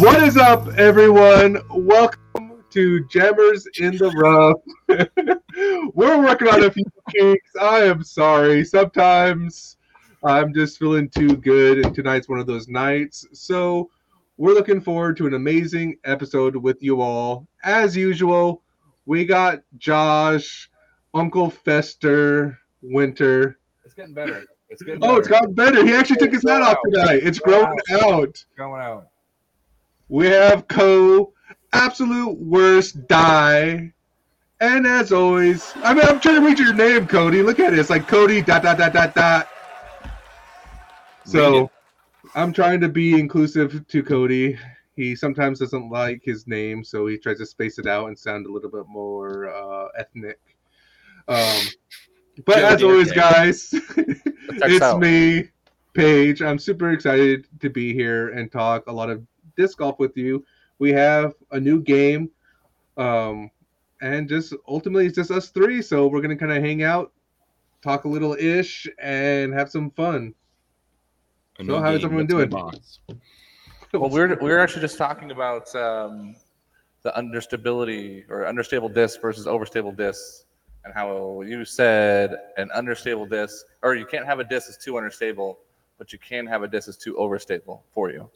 What is up, everyone? Welcome to Jammers in the Rough. We're working on a few kinks. I am sorry. Sometimes I'm just feeling too good, and tonight's one of those nights. So we're looking forward to an amazing episode with you all. As usual, we got Josh, Uncle Fester, Winter. It's getting better. It's getting Oh, it's better. gotten better. He actually took his hat off tonight. It's growing out. going out. We have Co, absolute worst die. And as always, I mean, I'm trying to read your name, Cody. Look at it. It's like Cody, dot, dot, dot, dot, dot. So. I'm trying to be inclusive to Cody. He sometimes doesn't like his name, so he tries to space it out and sound a little bit more uh, ethnic. Um, but as always, guys, it's out. me, Paige. I'm super excited to be here and talk a lot of disc golf with you. We have a new game, um, and just ultimately it's just us three. So we're gonna kind of hang out, talk a little ish, and have some fun. A So how is everyone doing? boss. Well, we're we're actually just talking about um, the understability or understable disc versus overstable disc, and how you said an understable disc, or you can't have a disc that's too understable, but you can have a disc that's too overstable for you.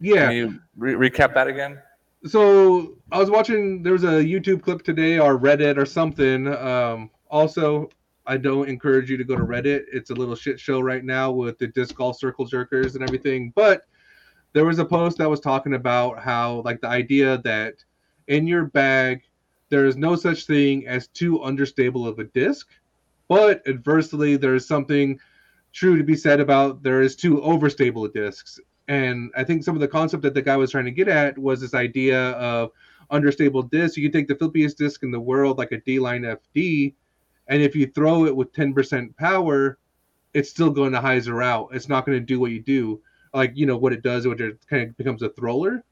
Yeah. Can you re- recap that again? So I was watching. There was a YouTube clip today, or Reddit, or something. Um, also, I don't encourage you to go to Reddit. It's a little shit show right now with the disc golf circle jerkers and everything. But there was a post that was talking about how, like, the idea that in your bag there is no such thing as too understable of a disc, but adversely there is something true to be said about there is too overstable discs and I think some of the concept that the guy was trying to get at was this idea of understable disc. You can take the flippiest disc in the world, like a D line FD, and if you throw it with 10% power, it's still going to hyzer out. It's not going to do what you do, like you know what it does, which kind of becomes a thrower.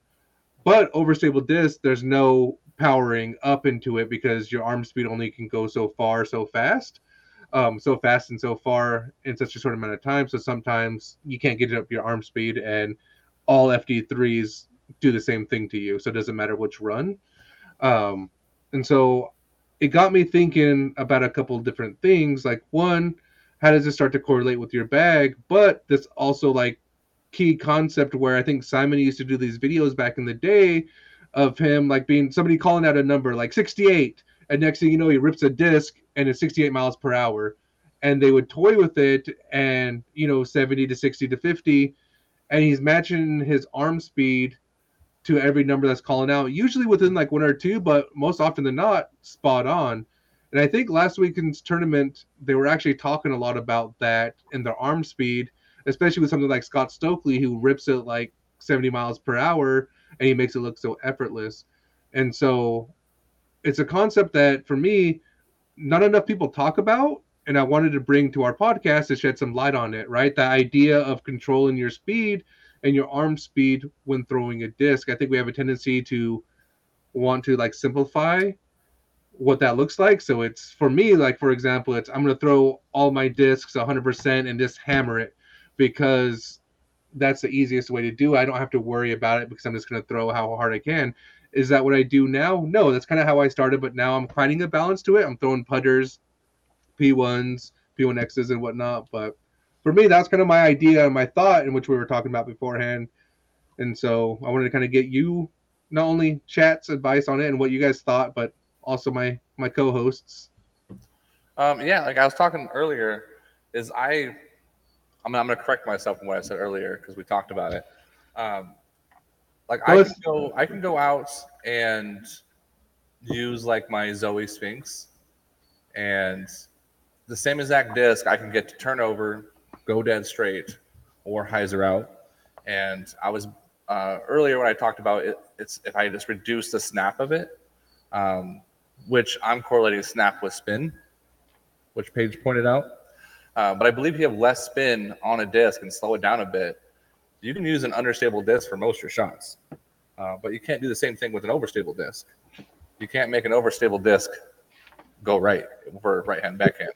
But overstable disc, there's no powering up into it because your arm speed only can go so far, so fast um, so fast and so far in such a short amount of time. So sometimes you can't get it up your arm speed, and all FD3s do the same thing to you. So it doesn't matter which run. Um, and so it got me thinking about a couple different things. Like, one, how does it start to correlate with your bag? But this also, like, key concept where I think Simon used to do these videos back in the day of him like being somebody calling out a number like 68 and next thing you know he rips a disc and it's 68 miles per hour and they would toy with it and you know 70 to 60 to 50 and he's matching his arm speed to every number that's calling out usually within like one or two but most often than not spot on. And i think last weekend's tournament they were actually talking a lot about that and their arm speed especially with something like scott stokely who rips it like 70 miles per hour and he makes it look so effortless. And so it's a concept that for me not enough people talk about and i wanted to bring to our podcast to shed some light on it right? The idea of controlling your speed and your arm speed when throwing a disc. I think we have a tendency to want to like simplify what that looks like. So it's for me like for example it's i'm going to throw all my discs 100% and just hammer it because that's the easiest way to do i don't have to worry about it because i'm just going to throw how hard i can is that what I do now? No, that's kind of how I started, but now I'm finding a balance to it. I'm throwing putters, P1s, P1Xs, and whatnot. But for me, that's kind of my idea and my thought, in which we were talking about beforehand. And so I wanted to kind of get you not only chat's advice on it and what you guys thought, but also my my co-hosts. Um, yeah, like I was talking earlier, is I, I'm, I'm going to correct myself from what I said earlier because we talked about it. Um, like I can go, I can go out and use like my Zoe Sphinx, and the same exact disc I can get to turnover, go dead straight, or hyzer out. And I was uh, earlier when I talked about it, it's if I just reduce the snap of it, um, which I'm correlating snap with spin, which Paige pointed out. Uh, but I believe if you have less spin on a disc and slow it down a bit, you can use an understable disc for most of your shots. Uh, but you can't do the same thing with an overstable disc. You can't make an overstable disc go right for right hand backhand.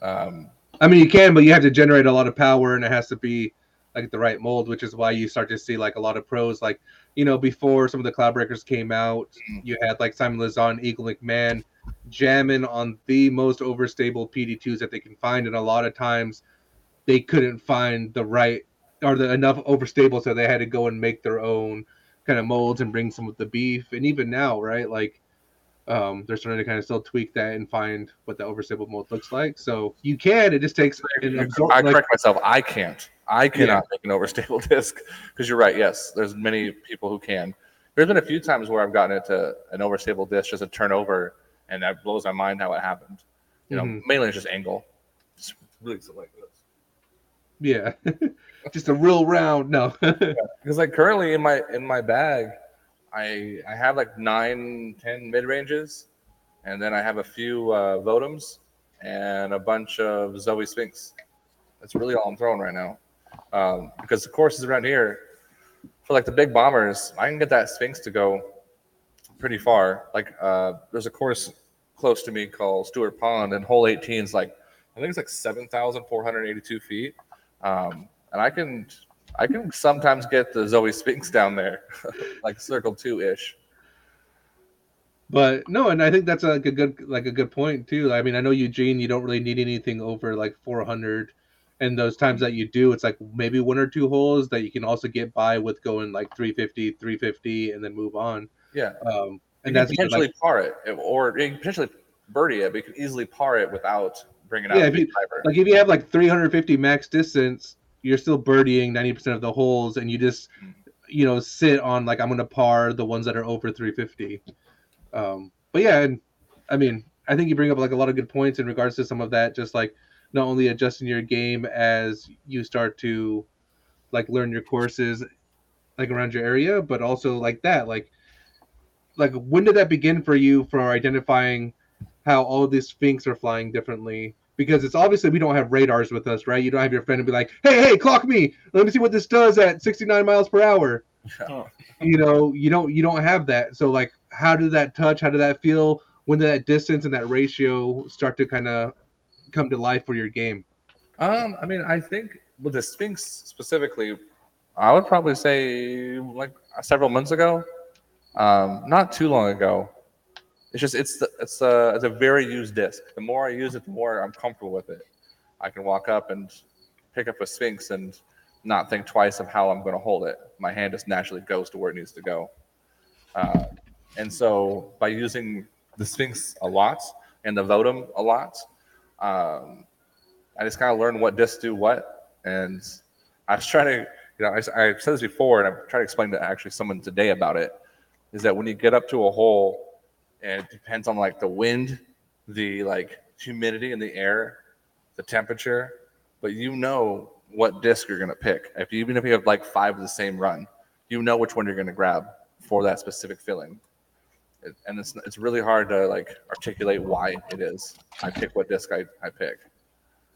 Um, I mean, you can, but you have to generate a lot of power, and it has to be like the right mold, which is why you start to see like a lot of pros like you know before some of the Cloudbreakers came out, Mhm. you had like Simon Lizotte, Eagle McMahon jamming on the most overstable PD2s that they can find, and a lot of times they couldn't find the right or the enough overstable, so they had to go and make their own kind of molds and bring some of the beef. And even now, right, like um, they're starting to kind of still tweak that and find what the overstable mold looks like. So you can. It just takes an absor- I like- correct myself. I can't. I cannot make an overstable disc because you're right. Yes, there's many people who can. There's been a few times where I've gotten it to an overstable disc just a turnover, and that blows my mind how it happened. You know, Mhm. mainly it's just angle. It's really something like this. yeah, just a real round. No, Because like currently in my in my bag, I I have like nine, ten mid ranges, and then I have a few uh, Votems and a bunch of Zoe Sphinx. That's really all I'm throwing right now. Um, because the courses around here, for like the big bombers, I can get that Sphinx to go pretty far. Like uh, there's a course close to me called Stewart Pond, and hole 18 is like I think it's like 7,482 feet. Um, and I can I can sometimes get the Zoe Sphinx down there, like circle two ish. but no, and I think that's like a good like a good point too. I mean, I know Eugene, you don't really need anything over like 400. And those times that you do, it's like maybe one or two holes that you can also get by with going like 350, 350, and then move on. Yeah, Um, and that's potentially par it, or you can potentially birdie it, but you can easily par it without bringing out Yeah, if you- like if you have like 350 max distance you're still birdieing 90% of the holes and you just you know sit on like i'm gonna par the ones that are over 350 um but yeah and i mean i think you bring up like a lot of good points in regards to some of that just like not only adjusting your game as you start to like learn your courses like around your area but also like that like like when did that begin for you for identifying how all these sphinx are flying differently because it's obviously we don't have radars with us right? You don't have your friend and be like hey hey clock me. Let me see what this does at 69 miles per hour. You know you don't you don't have that. So like how did that touch? How did that feel? When did that distance and that ratio start to kind of come to life for your game? Um, I mean, I think with the Sphinx specifically, I would probably say like several months ago, um, not too long ago. It's just it's the, it's a it's a very used disc. The more I use it, the more I'm comfortable with it. I can walk up and pick up a Sphinx and not think twice of how I'm going to hold it. My hand just naturally goes to where it needs to go. Uh, and so by using the Sphinx a lot and the Votum a lot, um, I just kind of learned what discs do what. And I was trying to, you know, I, I said this before, and I'm trying to explain to actually someone today about it. Is that when you get up to a hole, and it depends on like the wind, the like humidity in the air, the temperature, but you know what disc you're gonna pick. If you, even if you have like five of the same run, you know which one you're gonna grab for that specific filling. It, and it's it's really hard to like articulate why it is. I pick what disc I, I pick.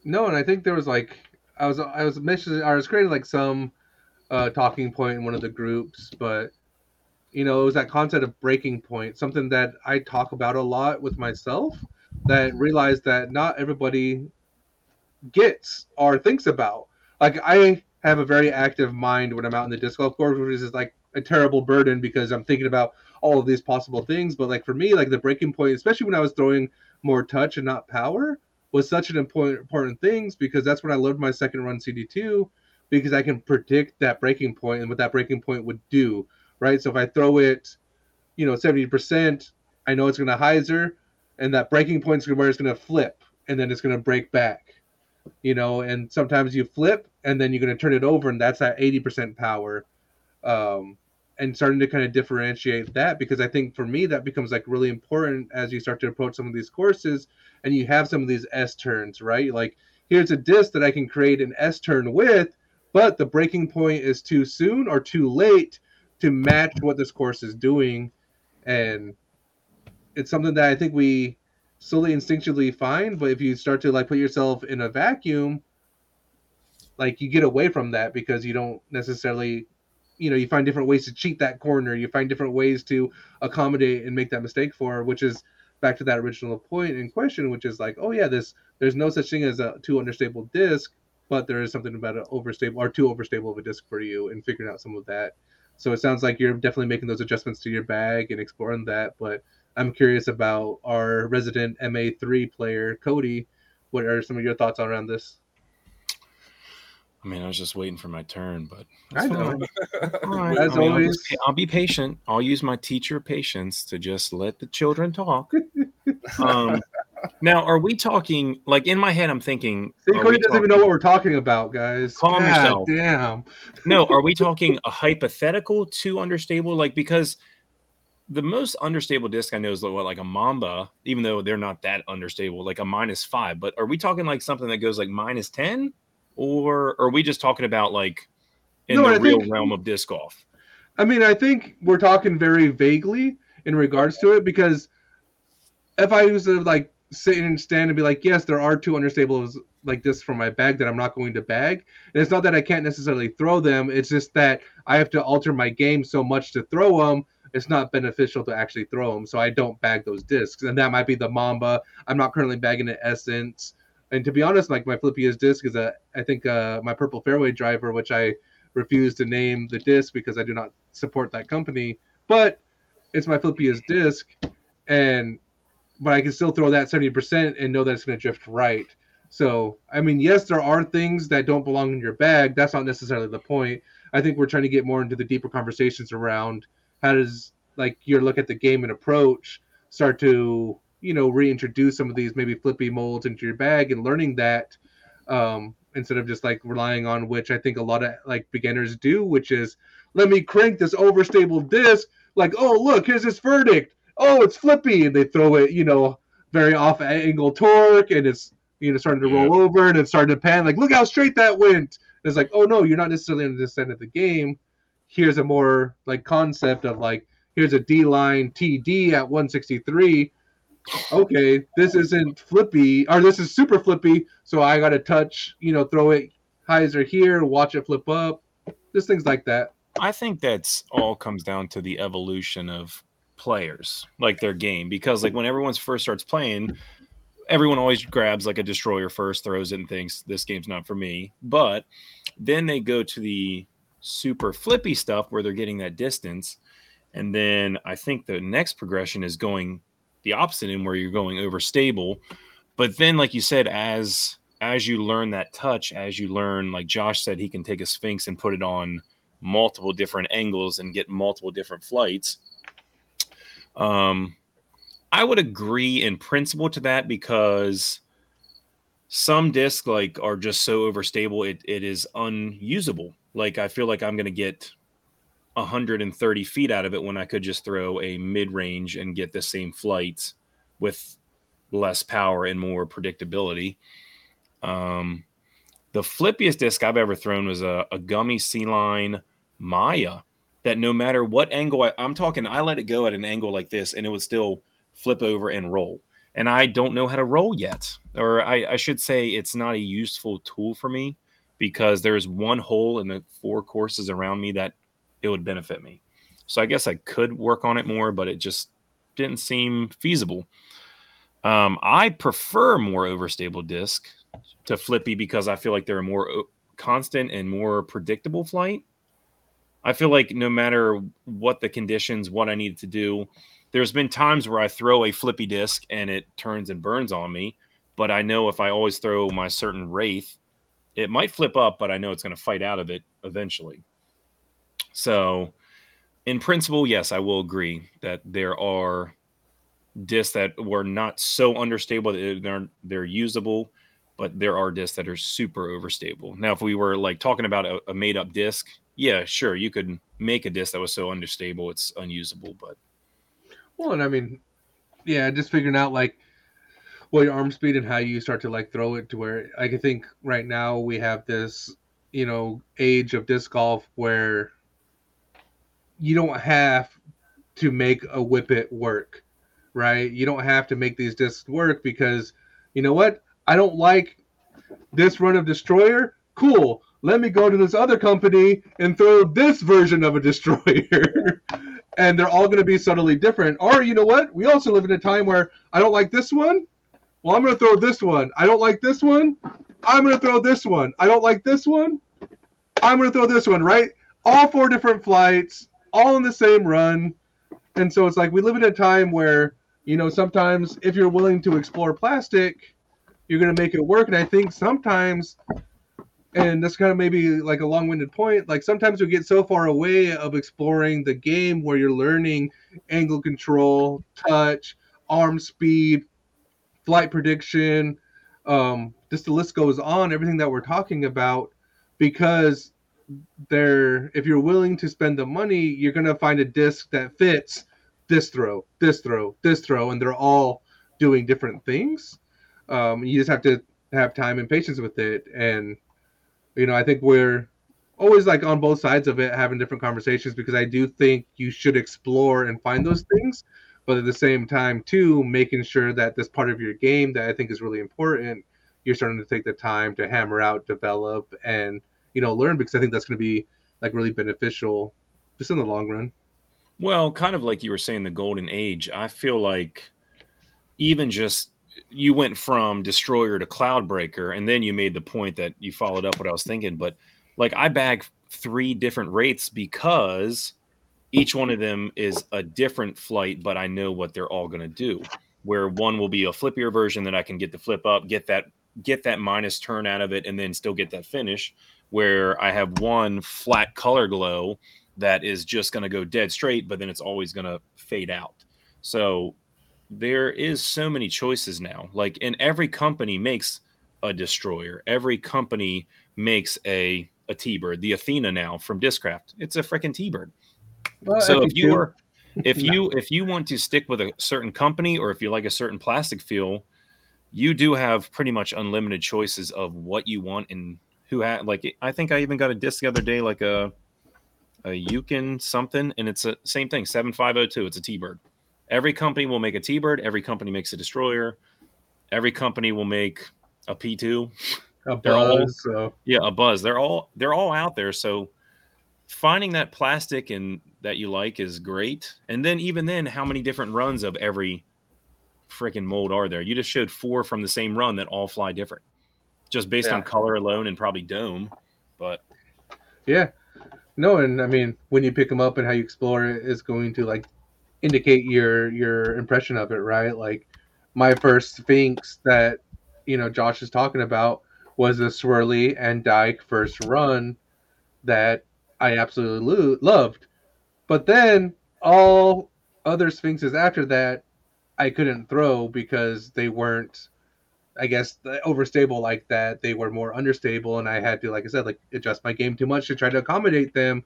No, and I think there was like I was I was mentioning I was creating like some uh talking point in one of the groups, but you know, it was that concept of breaking point, something that I talk about a lot with myself that realized that not everybody gets or thinks about. Like I have a very active mind when I'm out in the disc golf course, which is like a terrible burden because I'm thinking about all of these possible things. But like for me, like the breaking point, especially when I was throwing more touch and not power, was such an important important things because that's when I learned my second run CD2 because I can predict that breaking point and what that breaking point would do, right? So if I throw it, you know, 70%, I know it's going to hyzer and that breaking point is where it's going to flip and then it's going to break back, you know, and sometimes you flip and then you're going to turn it over and that's that 80% power. Um, and starting to kind of differentiate that because I think for me that becomes like really important as you start to approach some of these courses and you have some of these S turns, right? Like here's a disc that I can create an S turn with, but the breaking point is too soon or too late to match what this course is doing. And it's something that I think we slowly instinctually find, but if you start to like put yourself in a vacuum, like you get away from that because you don't necessarily you know you find different ways to cheat that corner you find different ways to accommodate and make that mistake for which is back to that original point in question which is like oh yeah this there's no such thing as a too understable disc but there is something about an overstable or too overstable of a disc for you and figuring out some of that. So it sounds like you're definitely making those adjustments to your bag and exploring that. But I'm curious about our resident MA3 player, Cody. What are some of your thoughts around this? I mean, I was just waiting for my turn, but I know. All right. As I mean, I'll, always. just- I'll be patient. I'll use my teacher patience to just let the children talk. um, now, are we talking like in my head? I'm thinking. See, Cody doesn't even know what we're talking about, guys. Calm God yourself. Damn. no, are we talking a hypothetical too understable? Like because the most understable disc I know is like, what, like a Mamba, even though they're not that understable, like a minus five. But are we talking like something that goes like minus ten, or are we just talking about like in No, the I real think- realm of disc golf? I mean, I think we're talking very vaguely in regards to it because if I was to like sit and stand and be like, yes, there are two understables like this from my bag that I'm not going to bag. And it's not that I can't necessarily throw them. It's just that I have to alter my game so much to throw them. It's not beneficial to actually throw them, so I don't bag those discs. And that might be the Mamba. I'm not currently bagging an Essence. And to be honest, like my flippiest disc is a, I think uh, my Purple Fairway driver, which I refuse to name the disc because I do not support that company. But it's my flippiest disc, and but I can still throw that seventy percent and know that it's going to drift right. So I mean, yes, there are things that don't belong in your bag. That's not necessarily the point. I think we're trying to get more into the deeper conversations around how does like your look at the game and approach start to you know reintroduce some of these maybe flippy molds into your bag and learning that um, instead of just like relying on which I think a lot of like beginners do, which is let me crank this overstable disc. Like, oh look, here's this verdict. Oh, it's flippy, and they throw it, you know, very off angle torque, and it's you know starting to roll over and it's starting to pan. Like, look how straight that went. And it's like, oh no, you're not necessarily in this end of the game. Here's a more like concept of like here's a D line TD at 163 okay, this isn't flippy, or this is super flippy, so I got to touch, you know, throw it hyzer here, watch it flip up, just things like that. I think that's all comes down to the evolution of players, like their game. Because like when everyone first starts playing, everyone always grabs like a destroyer first, throws it, and thinks this game's not for me. But then they go to the super flippy stuff where they're getting that distance, and then I think the next progression is going the opposite in where you're going over stable. But then, like you said, as as you learn that touch, as you learn, like Josh said, he can take a Sphinx and put it on multiple different angles and get multiple different flights. Um, I would agree in principle to that because some discs like are just so overstable it, it is unusable. Like I feel like I'm gonna get 130 feet out of it when I could just throw a mid range and get the same flights with less power and more predictability. Um, the flippiest disc I've ever thrown was a, a gummy C line Maya that no matter what angle I, I'm talking, I let it go at an angle like this and it would still flip over and roll. And I don't know how to roll yet. Or I, I should say it's not a useful tool for me because there's one hole in the four courses around me that it would benefit me. So I guess I could work on it more, but it just didn't seem feasible. Um, I prefer more overstable disc to flippy because I feel like they're a more constant and more predictable flight. I feel like no matter what the conditions, what I needed to do, there's been times where I throw a flippy disc and it turns and burns on me. But I know if I always throw my certain wraith, it might flip up, but I know it's going to fight out of it eventually. So, in principle, yes, I will agree that there are discs that were not so understable that they're they're usable, but there are discs that are super overstable. Now, if we were like talking about a, a made up disc, yeah, sure, you could make a disc that was so understable it's unusable, but Well, and I mean, yeah, just figuring out like well your arm speed and how you start to like throw it to where I think right now we have this, you know, age of disc golf where you don't have to make a whip it work, right? You don't have to make these discs work because you know what? I don't like this run of destroyer. Cool. Let me go to this other company and throw this version of a destroyer. and they're all going to be subtly different. Or you know what? We also live in a time where I don't like this one. Well, I'm going to throw this one. I don't like this one. I'm gonna throw this one. I don't like this one. I'm gonna throw this one. Right? All four different flights, all in the same run, and so it's like we live in a time where you know sometimes if you're willing to explore plastic, you're gonna make it work. And I think sometimes and that's kind of maybe like a long-winded point like sometimes we get so far away of exploring the game where you're learning angle control touch arm speed flight prediction um just the list goes on everything that we're talking about because there if you're willing to spend the money you're going to find a disc that fits this throw this throw this throw and they're all doing different things. Um you just have to have time and patience with it and you know, I think we're always like on both sides of it having different conversations because I do think you should explore and find those things, but at the same time too making sure that this part of your game that I think is really important, you're starting to take the time to hammer out, develop and you know, learn because I think that's going to be like really beneficial just in the long run. Well, kind of like you were saying the golden age, I feel like even just you went from destroyer to cloudbreaker and then you made the point that you followed up what i was thinking but like i bag three different wraiths because each one of them is a different flight but i know what they're all going to do where one will be a flippier version that i can get the flip up get that get that minus turn out of it and then still get that finish where i have one flat color glow that is just going to go dead straight but then it's always going to fade out. So there is so many choices now. Like, and every company makes a destroyer. Every company makes a a T-bird. The Athena now from Discraft, it's a freaking T-bird. Well, so if you are, if you if you want to stick with a certain company or if you like a certain plastic feel, you do have pretty much unlimited choices of what you want and who had like I think I even got a disc the other day like a a Yukon something and it's a same thing 7502 it's a T-bird Every company will make a T-bird. Every company makes a destroyer. Every company will make a P two. A buzz. All, so. Yeah, a buzz. They're all they're all out there. So finding that plastic and that you like is great. And then even then, how many different runs of every freaking mold are there? You just showed four from the same run that all fly different, just based yeah. on color alone and probably dome. But yeah, no, and I mean when you pick them up and how you explore it is going to like indicate your your impression of it, right? Like my first Sphinx that you know Josh is talking about was a swirly and Dyke first run that I absolutely lo- loved. But then all other Sphinxes after that I couldn't throw because they weren't I guess overstable like that. They were more understable and I had to like I said like adjust my game too much to try to accommodate them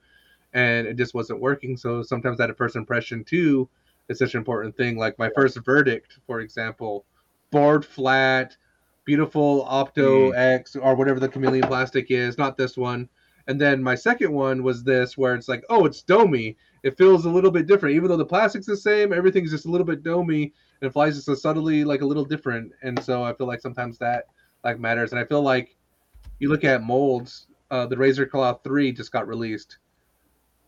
and it just wasn't working. So sometimes that first impression too is such an important thing. Like my first verdict, for example, board flat, beautiful Opto mm. X or whatever the chameleon plastic is, not this one. And then my second one was this, where it's like, oh, it's domey. It feels a little bit different, even though the plastic's the same. Everything's just a little bit domey, and flies just a subtly like a little different. And so I feel like sometimes that like matters. And I feel like you look at molds. Uh, the Razor Claw three just got released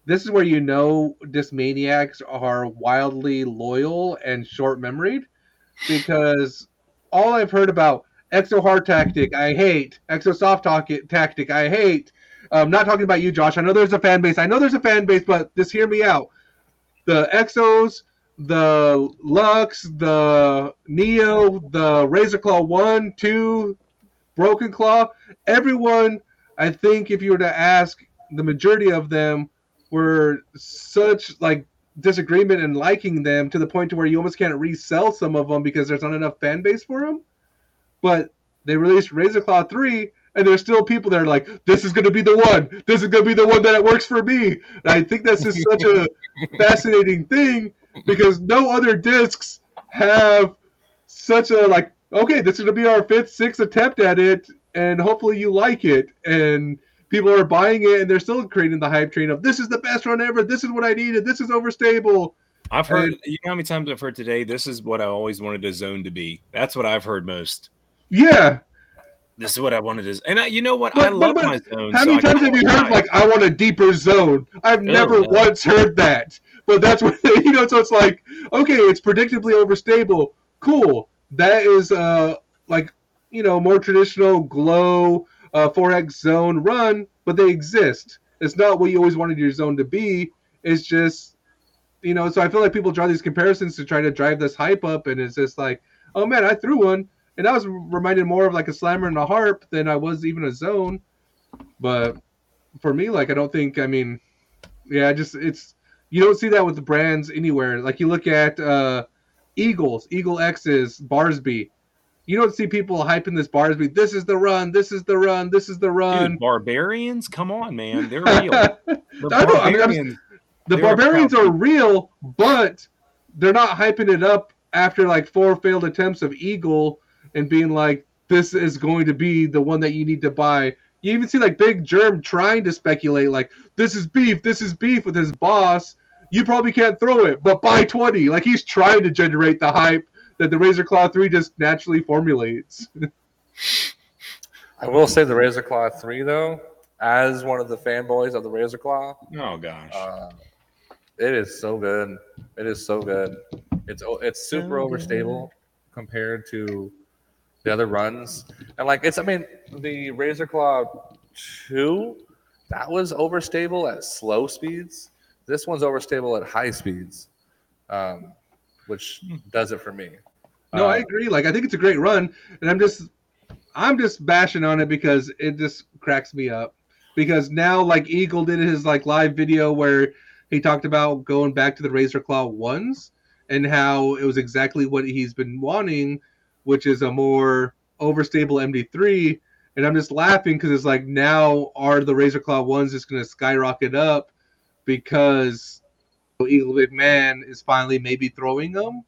this is where you know Discmaniacs are wildly loyal and short memoried because all I've heard about Exo Hard Tactic, I hate. Exo Soft Tactic, I hate. I'm not talking about you, Josh. I know there's a fan base. I know there's a fan base, but just hear me out. The Exos, the Lux, the Neo, the Razor Claw 1, 2, Broken Claw, everyone, I think if you were to ask the majority of them, were such like disagreement and liking them to the point to where you almost can't resell some of them because there's not enough fan base for them. But they released Razor Claw 3 and there's still people that are like, this is going to be the one. This is going to be the one that works for me. And I think that's just such a fascinating thing because no other discs have such a like, okay, this is going to be our fifth, sixth attempt at it, and hopefully you like it. And people are buying it and they're still creating the hype train of this is the best run ever. This is what I needed. This is overstable. I've heard and, you know how many times I've heard today. This is what I always wanted a zone to be. That's what I've heard most. Yeah. This is what I wanted to, and I, you know what? But, I love but, my zone. How many so times have you heard like I want a deeper zone? I've never no. once heard that. But that's what you know. So it's like, okay, it's predictably overstable. Cool. That is uh like you know more traditional glow uh, 4x zone run, but they exist. It's not what you always wanted your zone to be. It's just you know. So I feel like people draw these comparisons to try to drive this hype up, and it's just like, oh man, I threw one, and I was reminded more of like a slammer and a harp than I was even a zone. But for me, like I don't think. I mean, yeah, just it's you don't see that with the brands anywhere. Like you look at uh Eagles, Eagle X's, Barsby. You don't see people hyping this Barsby. This is the run. This is the run. This is the run. Dude, barbarians, come on, man, they're real. The know, I mean, barbarians, the barbarians are real, but they're not hyping it up after like four failed attempts of Eagle and being like, this is going to be the one that you need to buy. You even see like Big Jerm trying to speculate, like, this is beef, this is beef with his boss. You probably can't throw it, but buy 20. Like he's trying to generate the hype that the Razor Claw 3 just naturally formulates. I will say the Razor Claw 3, though, as one of the fanboys of the Razor Claw, oh gosh, uh, it is so good. It is so good. It's it's super So overstable compared to the other runs, and like it's. I mean, the Razor Claw 2, that was overstable at slow speeds. This one's overstable at high speeds, um, which does it for me. No, I Uh, agree. Like I think it's a great run, and I'm just I'm just bashing on it because it just cracks me up. Because now like Eagle did his like live video where he talked about going back to the Razor Claw ones and how it was exactly what he's been wanting, which is a more overstable MD3. And I'm just laughing because it's like now are the Razor Claw ones just gonna skyrocket up because Eagle McMahon is finally maybe throwing them,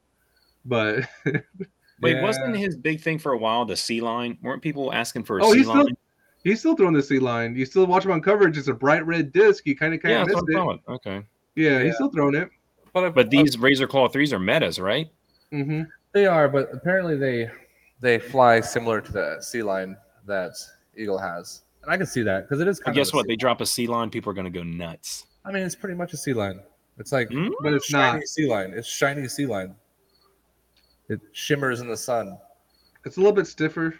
but wait, yeah. wasn't his big thing for a while the C line? Weren't people asking for a Oh, sea he's still line? he's still throwing the C line. You still watch him on coverage. It's a bright red disc. You kind of kind Yeah, of that's missed what it. I'm calling. Okay, Yeah, Yeah. he's still throwing it. but, but these Razor Claw threes are metas, right? Mm-hmm. They are, but apparently they they fly similar to the C line that Eagle has, and I can see that because it is. But Kind guess a what? sea- They drop a C line, people are going to go nuts. I mean, it's pretty much a C line. It's like Hmm? But it's shiny not. C line. It's shiny C line. It shimmers in the sun. It's a little bit stiffer.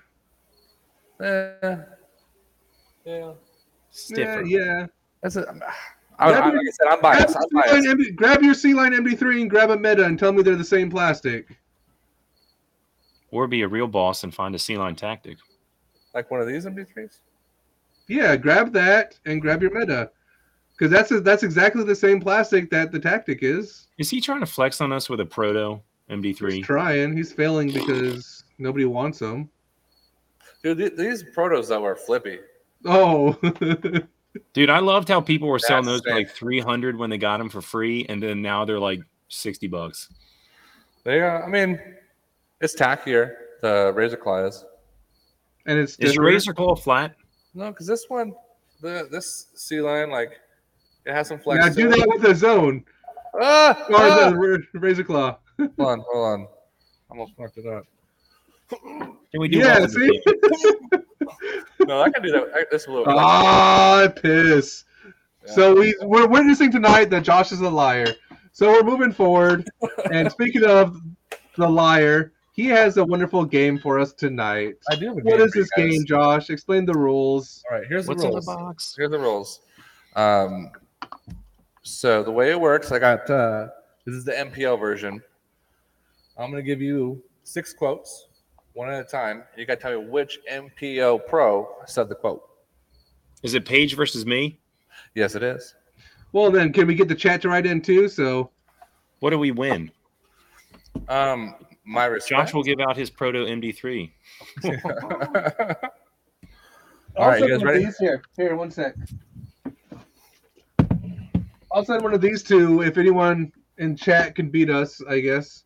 Eh, yeah, Stiffer. Yeah, yeah. that's it. I, I, like I said, I'm Grab, biased. I'm biased. MD grab your C line MD3 and grab a meta and tell me they're the same plastic. Or be a real boss and find a C line tactic. Like one of these MD3s. Yeah, grab that and grab your meta. Because that's that's exactly the same plastic that the tactic is. Is he trying to flex on us with a proto MD3? He's trying. He's failing because nobody wants him. Dude, th- these protos though are flippy. Oh, Dude, I loved how people were selling those for like 300 when they got them for free, and then now they're like 60 bucks. They are. I mean, it's tackier. The Razor Claw is. and it's Is your. Razor Claw flat? No, because this one, the this C line, like it has some flex. Now do that with a zone Ah, or ah! the razor claw. Hold on, hold on. Almost fucked it up. Can we do Yeah, one? see? No, I can do that. I, this will. Ah, piss. Yeah. So we we're witnessing tonight that Josh is a liar. So we're moving forward. and speaking of the liar, he has a wonderful game for us tonight. I do have a What game is this guys. game, Josh? Explain the rules. All right, here's What's the in the box? Here are the rules. Um, so the way it works, I got uh, this is the MPO version. I'm gonna give you six quotes, one at a time. You gotta tell me which MPO pro said the quote. Is it Paige versus me? Yes, it is. Well, then, can we get the chat to write in too? So What do we win? Um, my respect. Josh will give out his proto MD3. All right, you guys ready? Here, here, one sec. I'll send one of these two if anyone in chat can beat us. I guess.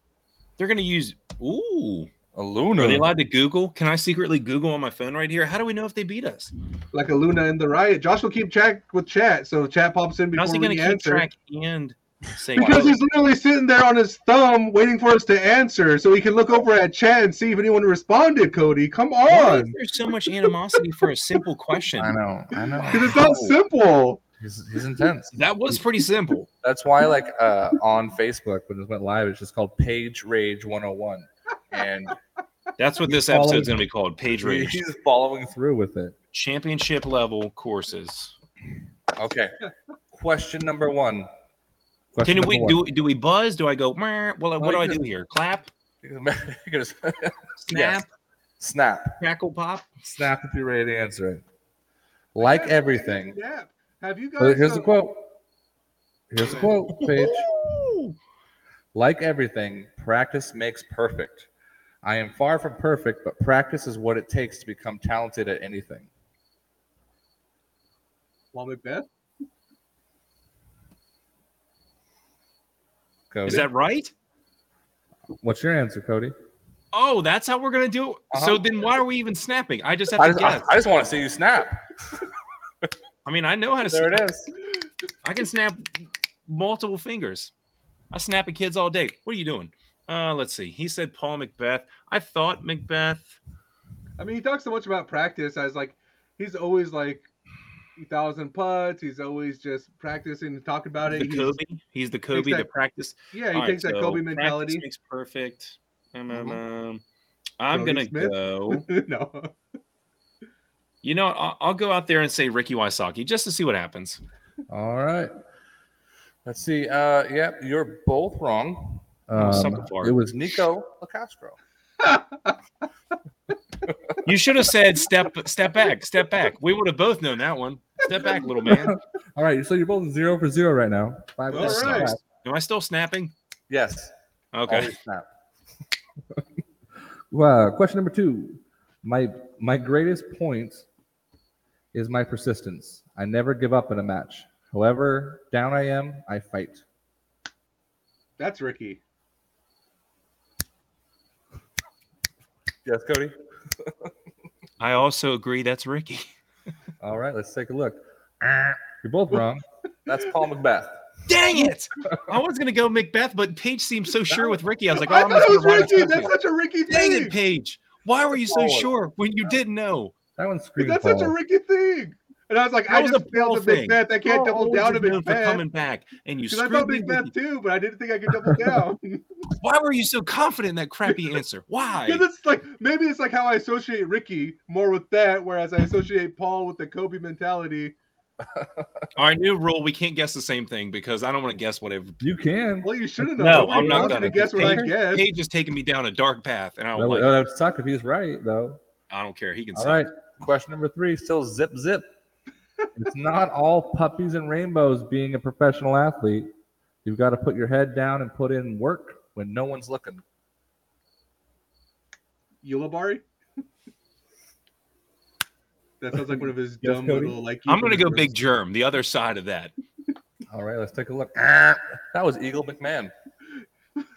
They're going to use. Ooh. A Luna. Are they allowed to Google? Can I secretly Google on my phone right here? How do we know if they beat us? like a Luna in the riot. Josh will keep track with chat, so chat pops in How's before he we going to keep answer. track and say Because he's literally sitting there on his thumb waiting for us to answer, so he can look over at chat and see if anyone responded. Cody, come on, There's so much animosity for a simple question? I know. I know. because it's not simple. He's, he's intense. That was pretty simple. That's why, like, uh, on Facebook when it went live, it's just called Paige Rage 101, and That's what this Follow- episode's going to be called. Paige Rage. He's following through with it. Championship level courses. Okay. Question number one. Question Can we number one. do? Do we buzz? Do I go? "Meh"? Well, what do I you do here? Clap, You're snap, Yes. Snap. crackle, pop. Snap if you're ready to answer it. Like everything. Yeah. Have you guys? Well, here's the quote. Here's the quote, Paige. Like everything, practice makes perfect. I am far from perfect, but practice is what it takes to become talented at anything. Paul McBeth. Cody, Is that right? What's your answer, Cody? Oh, that's how we're gonna do it. Uh-huh. So then, why are we even snapping? I just have I to just, guess. I, I just want to see you snap. I mean, I know how to. There snap. it is. I can snap multiple fingers. I snap at kids all day. What are you doing? Uh, let's see. He said Paul McBeth. I thought McBeth. I mean, he talks so much about practice as like he's always like thousand putts. He's always just practicing and talking about it. The He's- Kobe. He's the Kobe that- that practice. Yeah, he All right, takes that so Kobe mentality. makes perfect. Um, Mhm. um, I'm gonna Smith? go. no. You know, I'll, I'll go out there and say Ricky Wysocki just to see what happens. All right. Let's see. Uh, yep, you're both wrong. Um, it was Nikko Locastro. You should have said step step back, step back. We would have both known that one. Step back, little man. all right. So you're both zero for zero right now. Five All points right. back. Am I still snapping? Yes. Okay. Snap. Well, question number two. My my greatest point is my persistence. I never give up in a match. However down I am, I fight. That's Ricky. Yes, Cody. I also agree that's Ricky. All right, let's take a look. You're both wrong. That's Paul McBeth. Dang it! I was gonna go McBeth, but Paige seemed so sure with Ricky. I was like, oh, I I'm thought it was gonna Ricky. That's such a Ricky Dang thing. it, Paige. Why were you so sure when you didn't know? That one's screen That's such a Paul. Ricky thing. And I was like, That I was just a failed Paul to thing. McBeth. I can't Paul double always down to is known for McBeth. coming back, and you Because I screwed thought me. with McBeth it. too, but I didn't think I could double down. Why were you so confident in that crappy answer? Why? Because it's like maybe it's like how I associate Ricky more with that, whereas I associate Paul with the Kobe mentality. Our new rule: we can't guess the same thing because I don't want to guess whatever. You can. Well, you should have known. No, I'm not gonna. to guess what I Paige, guess. Paige is taking me down a dark path, and I That don't would, like. that it. would suck if he's right, though. I don't care. He can. All say right. it. Question number three, still zip zip. It's not all puppies and rainbows being a professional athlete. You've got to put your head down and put in work. When no one's looking. Yulabari? that sounds like one of his Yes, dumb Cody? little like. I'm gonna go Big Jerm, the other side of that. All right, let's take a look. Ah, that was Eagle McMahon.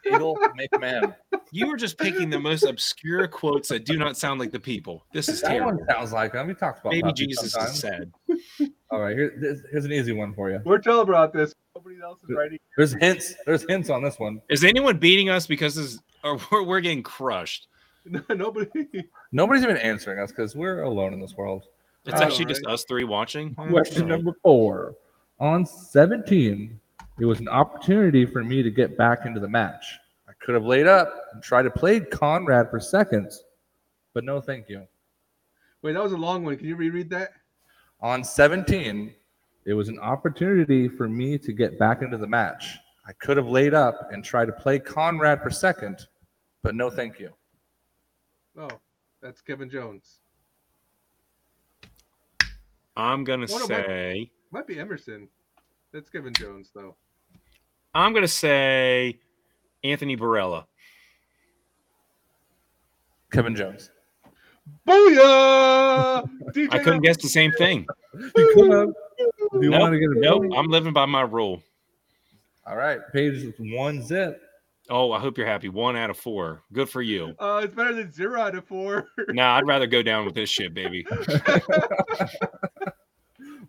Eagle McMahon. You were just picking the most obscure quotes that do not sound like the people. This is That terrible. one sounds like him. We talked about Baby Jesus sometimes. is sad. All right, here, this- here's an easy one for you. We're telling about this. Nobody else is writing. There's hints. There's hints on this one. Is anyone beating us because this, or we're, we're getting crushed? Nobody. Nobody's even answering us because we're alone in this world. It's actually just right. us three watching. Question number four. On 17, it was an opportunity for me to get back into the match. I could have laid up and tried to play. Conrad for seconds, but no thank you. Wait, that was a long one. Can you reread that? On 17, It was an opportunity for me to get back into the match. I could have laid up and tried to play Conrad for second, but no thank you. Oh, that's Kevin Jones. I'm gonna What about- say. Might be Emerson. That's Kevin Jones though. I'm gonna say Anthony Barela. Kevin Jones. Booyah! DJ I couldn't guess the same thing. You could have. Do you Nope, want to get a Nope. I'm living by my rule. All right. Paige with one zip. Oh, I hope you're happy. One out of four. Good for you. Uh, it's better than zero out of four. Nah, I'd rather go down with this shit, baby.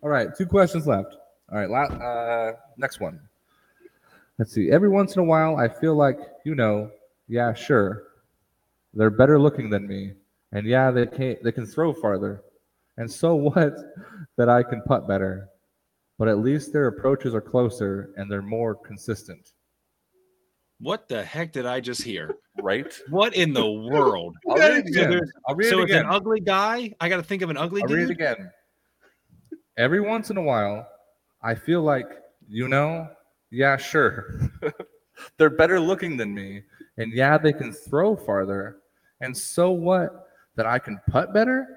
All right, two questions left. All right. La- uh, next one. Let's see. Every once in a while, I feel like, you know, yeah, sure, they're better looking than me, and yeah, they can they can throw farther, and so what that I can putt better, but at least their approaches are closer and they're more consistent. What the heck did I just hear? Right? What in the world? I'll read it So, again. there's- I'll read so it it's an ugly guy. I got to think of an ugly I'll read it again. Every once in a while, I feel like, you know, yeah, sure. They're better looking than me. And yeah, they can throw farther. And so what? That I can putt better?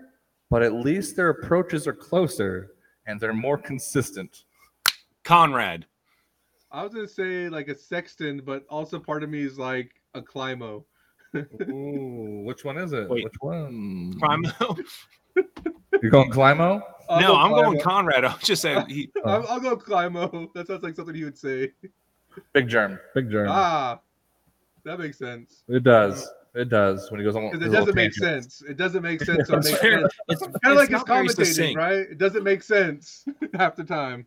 But at least their approaches are closer and they're more consistent. Conrad. I was gonna say like a sexton, but also part of me is like a climo. Ooh, which one is it? Wait. Which one? Climo? You're going Climo? I'll no, go I'm going Conrad. I was just saying he, I'll, I'll go Climo. That sounds like something he would say. Big Jerm. Big Jerm. Ah, that makes sense. It does. It does. When he goes on it doesn't make tangents. sense. It doesn't make sense. So it it's, makes very, sense. it's, Kind it's of like his not commentating, right? It doesn't make sense half the time.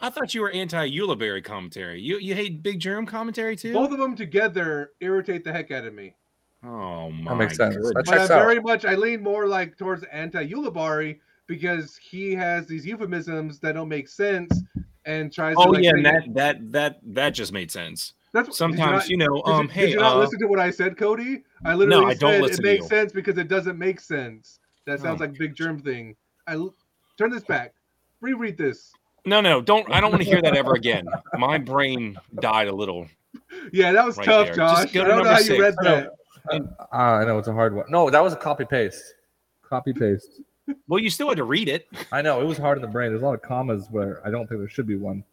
I thought you were anti Ulibarri commentary. You you hate Big Jerm commentary too? Both of them together irritate the heck out of me. Oh my makes sense. goodness. That But I'm out. very much I lean more like towards anti Ulibarri because he has these euphemisms that don't make sense and tries to Oh like yeah, make and it- that that that that just made sense. that's did you Sometimes not- you, know, Did you, um, did hey, you not uh, listen to what I said, Cody? I literally I don't said listen it makes sense because it doesn't make sense. That sounds Oh. like Big Jerm thing. I turn this back. Reread this. no, no, don't. I don't want to hear that ever again. My brain died a little. Yeah, that was Right tough, there. Josh. Just go I don't know number how you read No, that. Ah, I know it's a hard one. No, that was a copy paste. Copy paste. Well, you still had to read it. I know it was hard in the brain. There's a lot of commas where I don't think there should be one.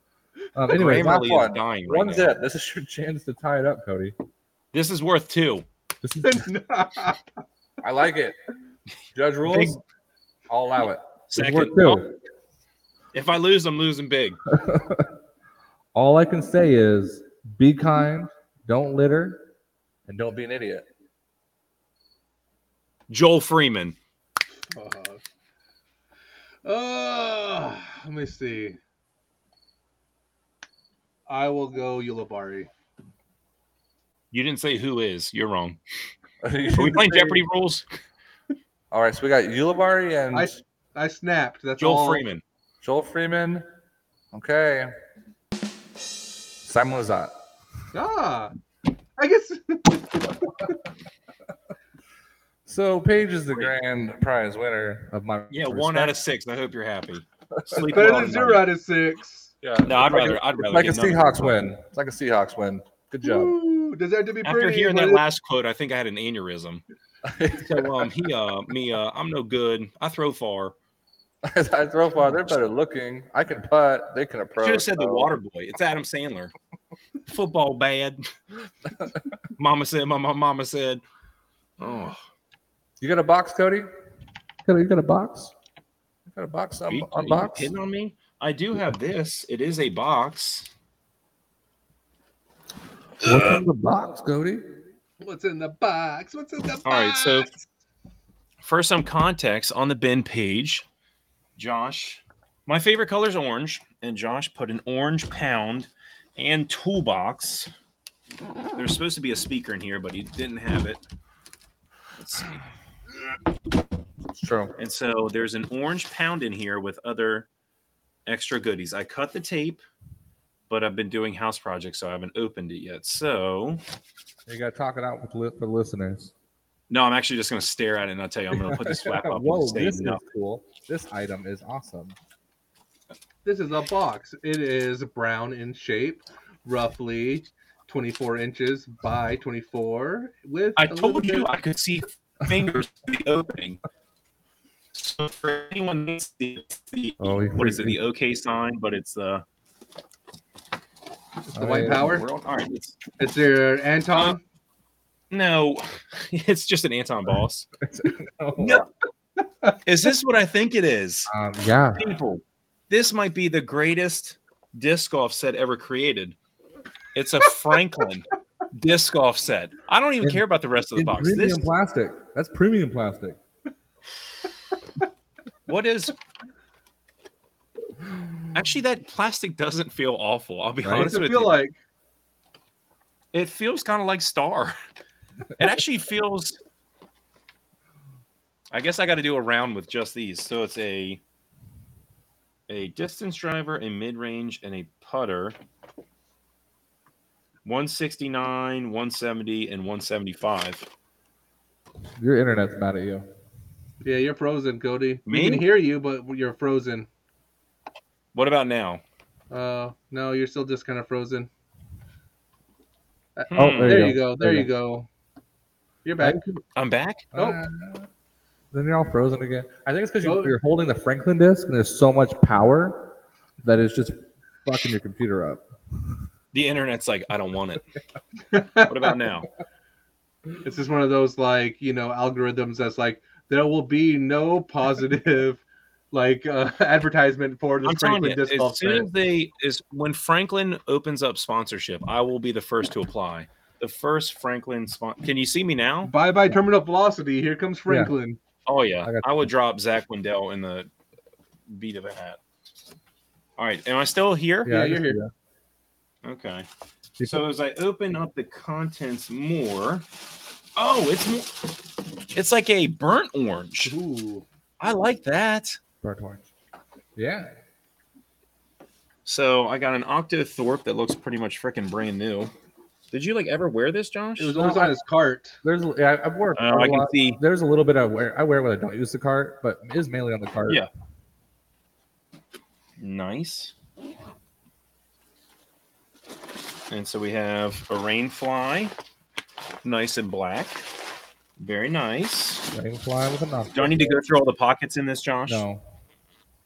Um, anyway, Grammarly one. dying right one now. zip. This is your chance to tie it up, Cody. This is worth two. This is I like it. Judge rules. Big- I'll allow it. Second. worth two. if I lose, I'm losing big. All I can say is be kind, don't litter. And don't be an idiot. Joel Freeman. Uh, uh, let me see. I will go Ulibarri. You didn't say who is. You're wrong. Are Are we playing Jeopardy rules? All right, so we got Ulibarri and I I snapped. That's Joel all. Freeman. Joel Freeman. Okay. Simon Lizotte. Ah, I guess. So Paige is the grand prize winner of my Yeah, one out of six. I hope you're happy. Sleep Better well than tonight. zero out of six. Yeah. No, I'd like rather. a- I'd rather. like a get none of Seahawks win. It's like a Seahawks win. Good job. Ooh, does that have to be After pretty? hearing that last quote, I think I had an aneurysm. So um, he uh, me uh, I'm no good. I throw far. I throw far. They're better looking. I can putt. They can approach. Should have said the so- water boy. It's Adam Sandler. Football bad. mama said. My, my mama said. Oh, You got a box, Cody? You got a box? You got a box are on, you, on are you box? hitting on me? I do have this. It is a box. What's in the box, Cody? What's in the box? What's in the box? All right, so for some context on the bin page, Josh, my favorite color is orange, and Josh put an orange pound and toolbox. There's supposed to be a speaker in here, but he didn't have it. Let's see. It's true. And so there's an orange pound in here with other extra goodies. I cut the tape, but I've been doing house projects, so I haven't opened it yet. So You got to talk it out with li- the listeners. no, I'm actually just going to stare at it and I'll tell you I'm going to put this flap up. Whoa, and say this is no. cool. This item is awesome. This is a box. It is brown in shape, roughly 24 inches by 24. With I a little told you bit- I could see fingers in the opening. So for anyone who needs the, the Oh, what is it? The OK sign, but it's uh the white Oh, yeah. power. world. All right, it's It's your Anton. no, it's just an Anton boss. Oh, No. Is this what I think it is? Um, yeah. People, this might be the greatest disc golf set ever created. It's a Franklin disc golf set. I don't even In- care about the rest of the In box. premium This plastic. That's premium plastic. what is actually that plastic doesn't feel awful. I'll be Right? Honest it with feel you. like? It feels kind of like Star. It actually feels. I guess I got to do a round with just these. So it's a a distance driver, a mid range, and a putter. 169, 170, and 175. Your internet's mad at you. Yeah, you're frozen, Cody. Me? We can hear you, but you're frozen. What about now? Uh, no, you're still just kind of frozen. Oh, Hmm, There, you you go. go. There There you you go. You're back. I'm back. Oh. Uh, then you're all frozen again. I think it's because you, you're holding the Franklin disk and there's so much power that it's just fucking your computer up. The internet's like, I don't want it. What about now? It's just one of those like you know algorithms that's like there will be no positive like uh, advertisement for the I'm telling Franklin you, disc golf as soon as they is when Franklin opens up sponsorship, I will be the first to apply. The first Franklin spon- Can you see me now? Bye bye terminal velocity. Here comes Franklin. Oh yeah, I got I, would drop Zach Wendell in the beat of a hat. All right, am I still here? Yeah, I you're here. see that. Okay. You So as I open up the contents more, oh, it's more, it's like a burnt orange. Ooh. I like that. Burnt orange. Yeah. So I got an Octo Thorpe that looks pretty much freaking brand new. Did you like ever wear this, Josh? It was always on his cart. There's yeah, I've worn Oh, I can see. There's a little bit of wear. I wear when I don't use the cart, but it is mainly on the cart. Yeah. Nice. And so we have a rainfly, nice and black. Very nice. Rainfly with a knock. Do I need to go through all the pockets in this, Josh? No,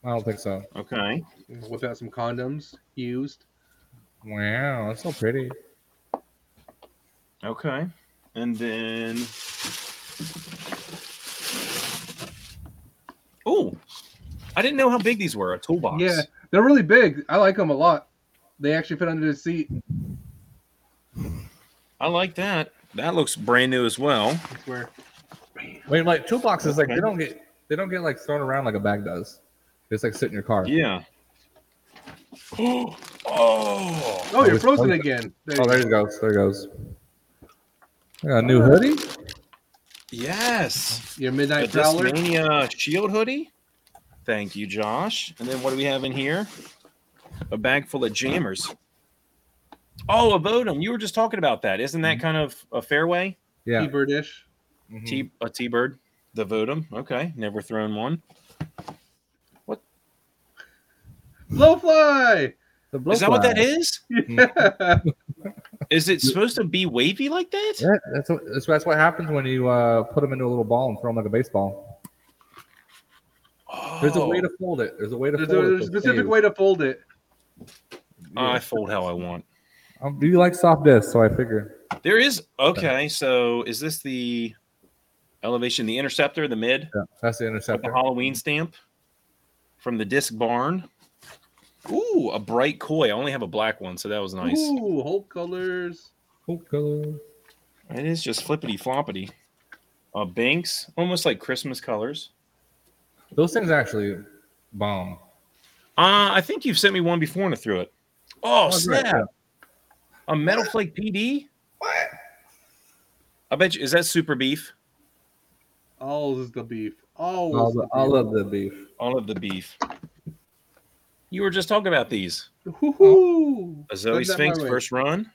I don't think so. Okay. Without uh, some condoms used. Wow, that's so pretty. Okay. And then. Oh, I didn't know how big these were. A toolbox. Yeah, they're really big. I like them a lot. They actually fit under the seat. I like that. That looks brand new as well. I swear. Wait, like toolboxes, like Okay. they don't get they don't get like thrown around like a bag does. They just like sit in your car. Yeah. oh. Oh, you're frozen frozen. again. There Oh, you there go. goes. There he goes. I got a new hoodie. Yes. Your A midnight prowler. Discmania shield hoodie. Thank you, Josh. And then what do we have in here? A bag full of jammers. Oh, a Vodum. You were just talking about that. Isn't that kind of a fairway? Yeah. Birdish. Mhm. T a T bird. The Vodum. Okay. Never thrown one. What? Blowfly. The blowfly. Is that what that is? is? Yeah. Is it supposed to be wavy like that? Yeah, that's what that's, that's what happens when you uh, put them into a little ball and throw them like a baseball. There's a way to fold it. There's a way to There's fold a, it. there's a specific save. way to fold it. I fold how I want. Um, do you like soft discs? So I figure. There is okay. So is this the elevation, the interceptor, the mid, Yeah, that's the with the interceptor. Halloween stamp from the disc barn? Ooh, a bright koi. I only have a black one, so that was nice. Ooh, Hulk colors. Cool color. It is just flippity floppity. Uh, Banks, almost like Christmas colors. Those things actually bomb. Uh, I think you've sent me one before and I threw it. Oh, Oh, snap! yeah. A Metal Flake PD. What? I bet you is that super beef? All is the beef. All, All the, the all of the beef. All of the beef. You were just talking about these. beef. Woo-hoo. A Zoe Send Sphinx first run.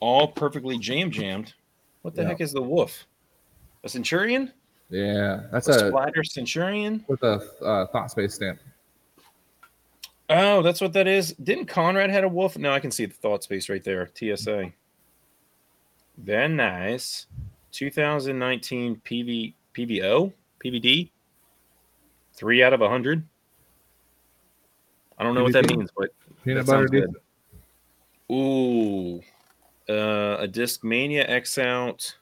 All perfectly jam jammed. What the Yeah. heck is the wolf? A centurion? Yeah, that's A a splatter centurion? with a uh, thought space stamp. Oh, that's what that is. Didn't Conrad had a wolf? No, I can see the thought space right there. TSA. Very nice. 2019 PV PVO PVD. Three out of a hundred. I don't know what that means, but Peanut That butter good. Ooh, uh, a Discmania X out.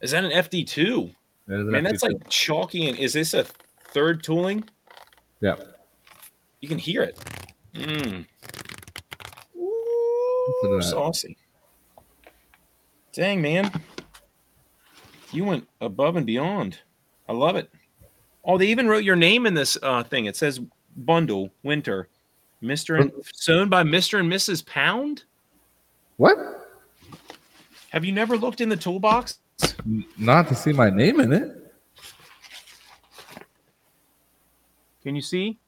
Is that an FD2? That is an Man, that's FD2. like chalky. And is this a third tooling? yeah. You can hear it. Mm. Listen to Ooh, saucy. Dang, man. You went above and beyond. I love it. Oh, they even wrote your name in this uh, thing. It says bundle winter. Mr. and sewn by Mr. and Mrs. Pound. What? Have you never looked in the toolbox? Not to see my name in it. Can you see?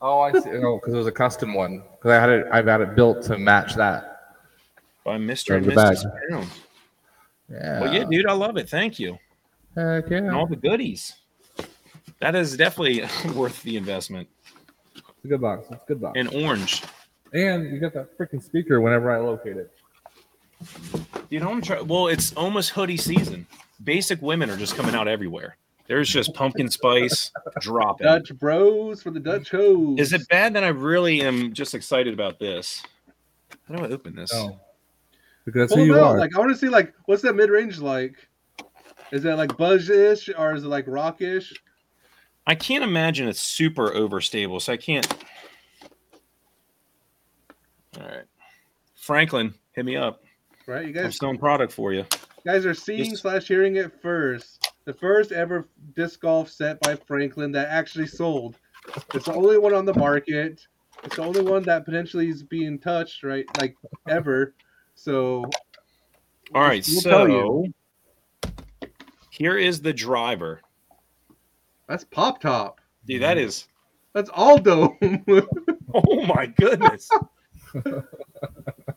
Oh, I see. Oh, because it was a custom one. Because I had it, I've had it built to match that. By Mr. and Mrs. Pound. Yeah. Well, yeah, dude, I love it. Thank you. Heck yeah. And all the goodies. That is definitely worth the investment. It's a good box. It's a good box. And orange. And you got that freaking speaker whenever I locate it. Dude, I'm try- well, it's almost hoodie season. Basic women are just coming out everywhere. There's just pumpkin spice dropping. Dutch Bros for the Dutch hoes. Is it bad that I really am just excited about this? How do I open this? Oh. Because that's Pull who you out. are. Like I want to see like what's that mid range like? Is that like buzz-ish or is it like rockish? I can't imagine it's super overstable, so I can't. All right, Franklin, hit me up. Right? You I'm guys selling product for you. guys are seeing Just- slash hearing it first. The first ever disc golf set by Franklin that actually sold. It's the only one on the market. It's the only one that potentially is being touched, right? Like ever. So All right, We'll so here is the driver. that's pop top. Dude, that is. That's Aldo. Oh my goodness!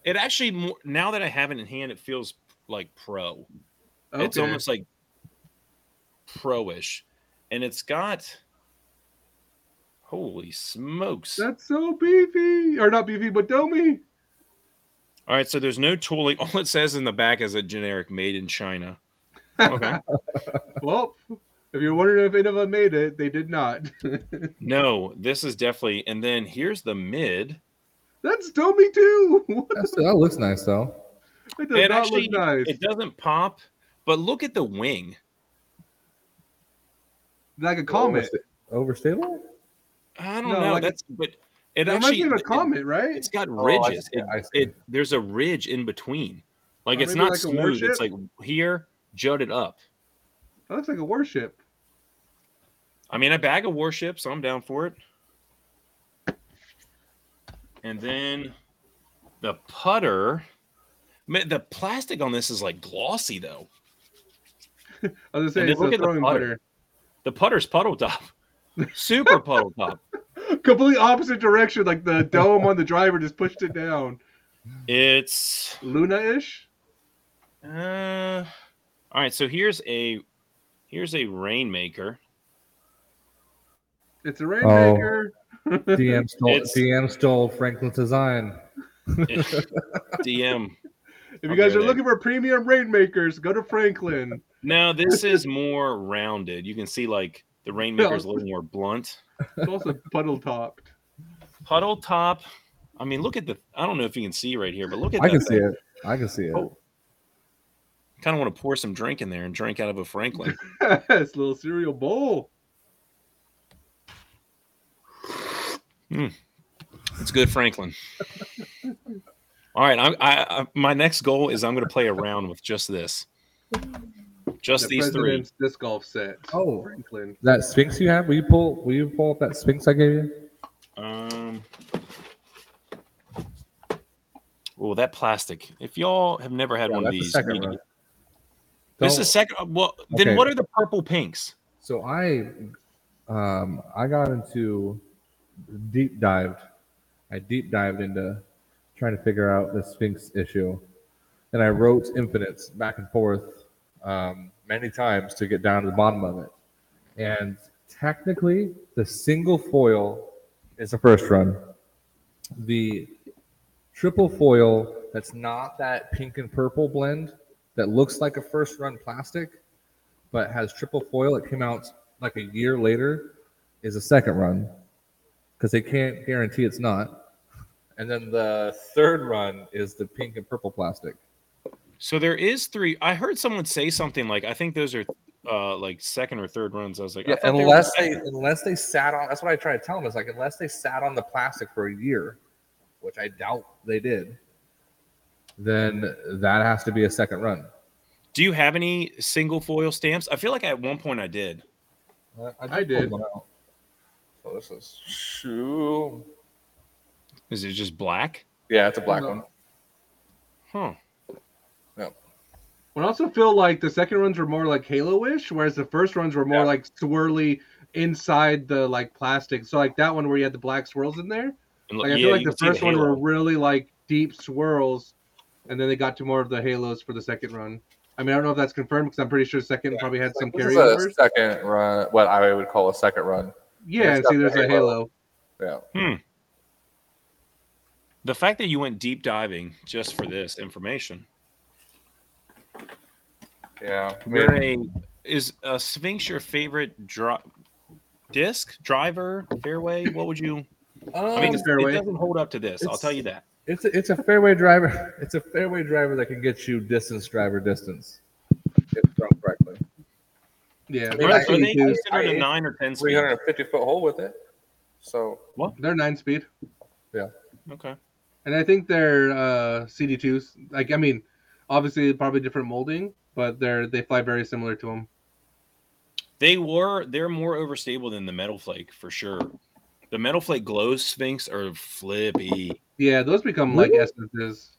it actually, now that I have it in hand, it feels like pro. It's almost like pro-ish, and it's got. Holy smokes! That's so beefy. Or not beefy, but domy. All right, so there's no tooling. All it says in the back is a generic made in China. Okay. Well, if you're wondering if any of made it, they did not. no, this is definitely. And then here's the mid. That's Domi too. That looks nice though. It does It not actually look nice. it doesn't pop, but look at the wing. Like a comet. Overstable? I don't No, know. like- That's but it It reminds actually me of a it- comet, right? It's got Oh, ridges. see, it, it there's a ridge in between. Like Or it's not like smooth. It's like here jutted up. Oh, that looks like a warship. I mean, a bag of warships. so I'm down for it. And then the putter. Man, the plastic on this is like glossy though. I was gonna say And it's then look at the putter. putter. The putter's puddle top. Super puddle top. Complete opposite direction, like the dome on the driver just pushed it down. It's Luna-ish. uh all right, so here's a here's a rainmaker. It's a rainmaker. DM stole It's- DM stole Franklin's design. DM. If I'll you guys are there. looking for premium rainmakers, go to Franklin. No, this is more rounded. You can see like the rainmaker is a little more blunt. It's also puddle topped. Puddle top. I mean, look at the. I don't know if you can see right here, but look at. I that can see it. I can see it. Oh. Kind of want to pour some drink in there and drink out of a Franklin. it's a little cereal bowl. Hmm. It's good, Franklin. All right, I, I, I my next goal is I'm going to play around with just this, just the these three. president's disc golf set. Oh. Franklin. That Sphinx you have? Will you pull? Will you pull up that Sphinx I gave you? Um. Oh, that plastic. If y'all have never had Yeah, one of that's the these, second you- this Don't- is second. Well, then Okay. what are the purple pinks? So I, um, I got into deep dived. I deep dived into trying to figure out the Sphinx issue, and I wrote infinites back and forth um, many times to get down to the bottom of it. And technically, the single foil is the first run. The triple foil that's not that pink and purple blend that looks like a first run plastic but has triple foil. It came out like a year later. Is a second run because they can't guarantee it's not. And then the third run is the pink and purple plastic. So there is three. I heard someone say something like, "I think those are uh like second or third runs." I was like, Yeah, thought they were unless they second. unless they sat on. That's what I try to tell them. Is like unless they sat on the plastic for a year, which I doubt they did, then that has to be a second run. Do you have any single foil stamps? I feel like at one point I did. Uh, I just did. pulled one out. So this is shoe. Is it just black? Yeah, it's a black No. one. Huh. But I also feel like the second runs were more like Halo-ish, whereas the first runs were more Yeah. like swirly inside the like plastic. So like that one where you had the black swirls in there. And Like I yeah, feel like the can see first one were really like deep swirls, and then they got to more of the halos for the second run. I mean, I don't know if that's confirmed because I'm pretty sure second probably had some This is a second run, what I would call a second run. Yeah, it's and got see, the there's a halo. halo. Yeah. Hmm. The fact that you went deep diving just for this information. Yeah. I You're mean, a is a Sphinx your favorite dri- disc driver fairway? What would you? I mean, It's it doesn't hold up to this. I'll tell you that. It's a, it's a fairway driver. It's a fairway driver that can get you distance driver distance if thrown correctly. Yeah, they're, Are, they CD2s. considered I- a nine or ten speed? 350 foot hole with it. So what? they're nine speed, Yeah. Okay. and I think they're uh, CD2s. Like, I mean, obviously probably different molding, but they're they fly very similar to them. They were they're more overstable than the metal flake for sure. The metal flake glow sphinx are flippy. Yeah, those become like essences.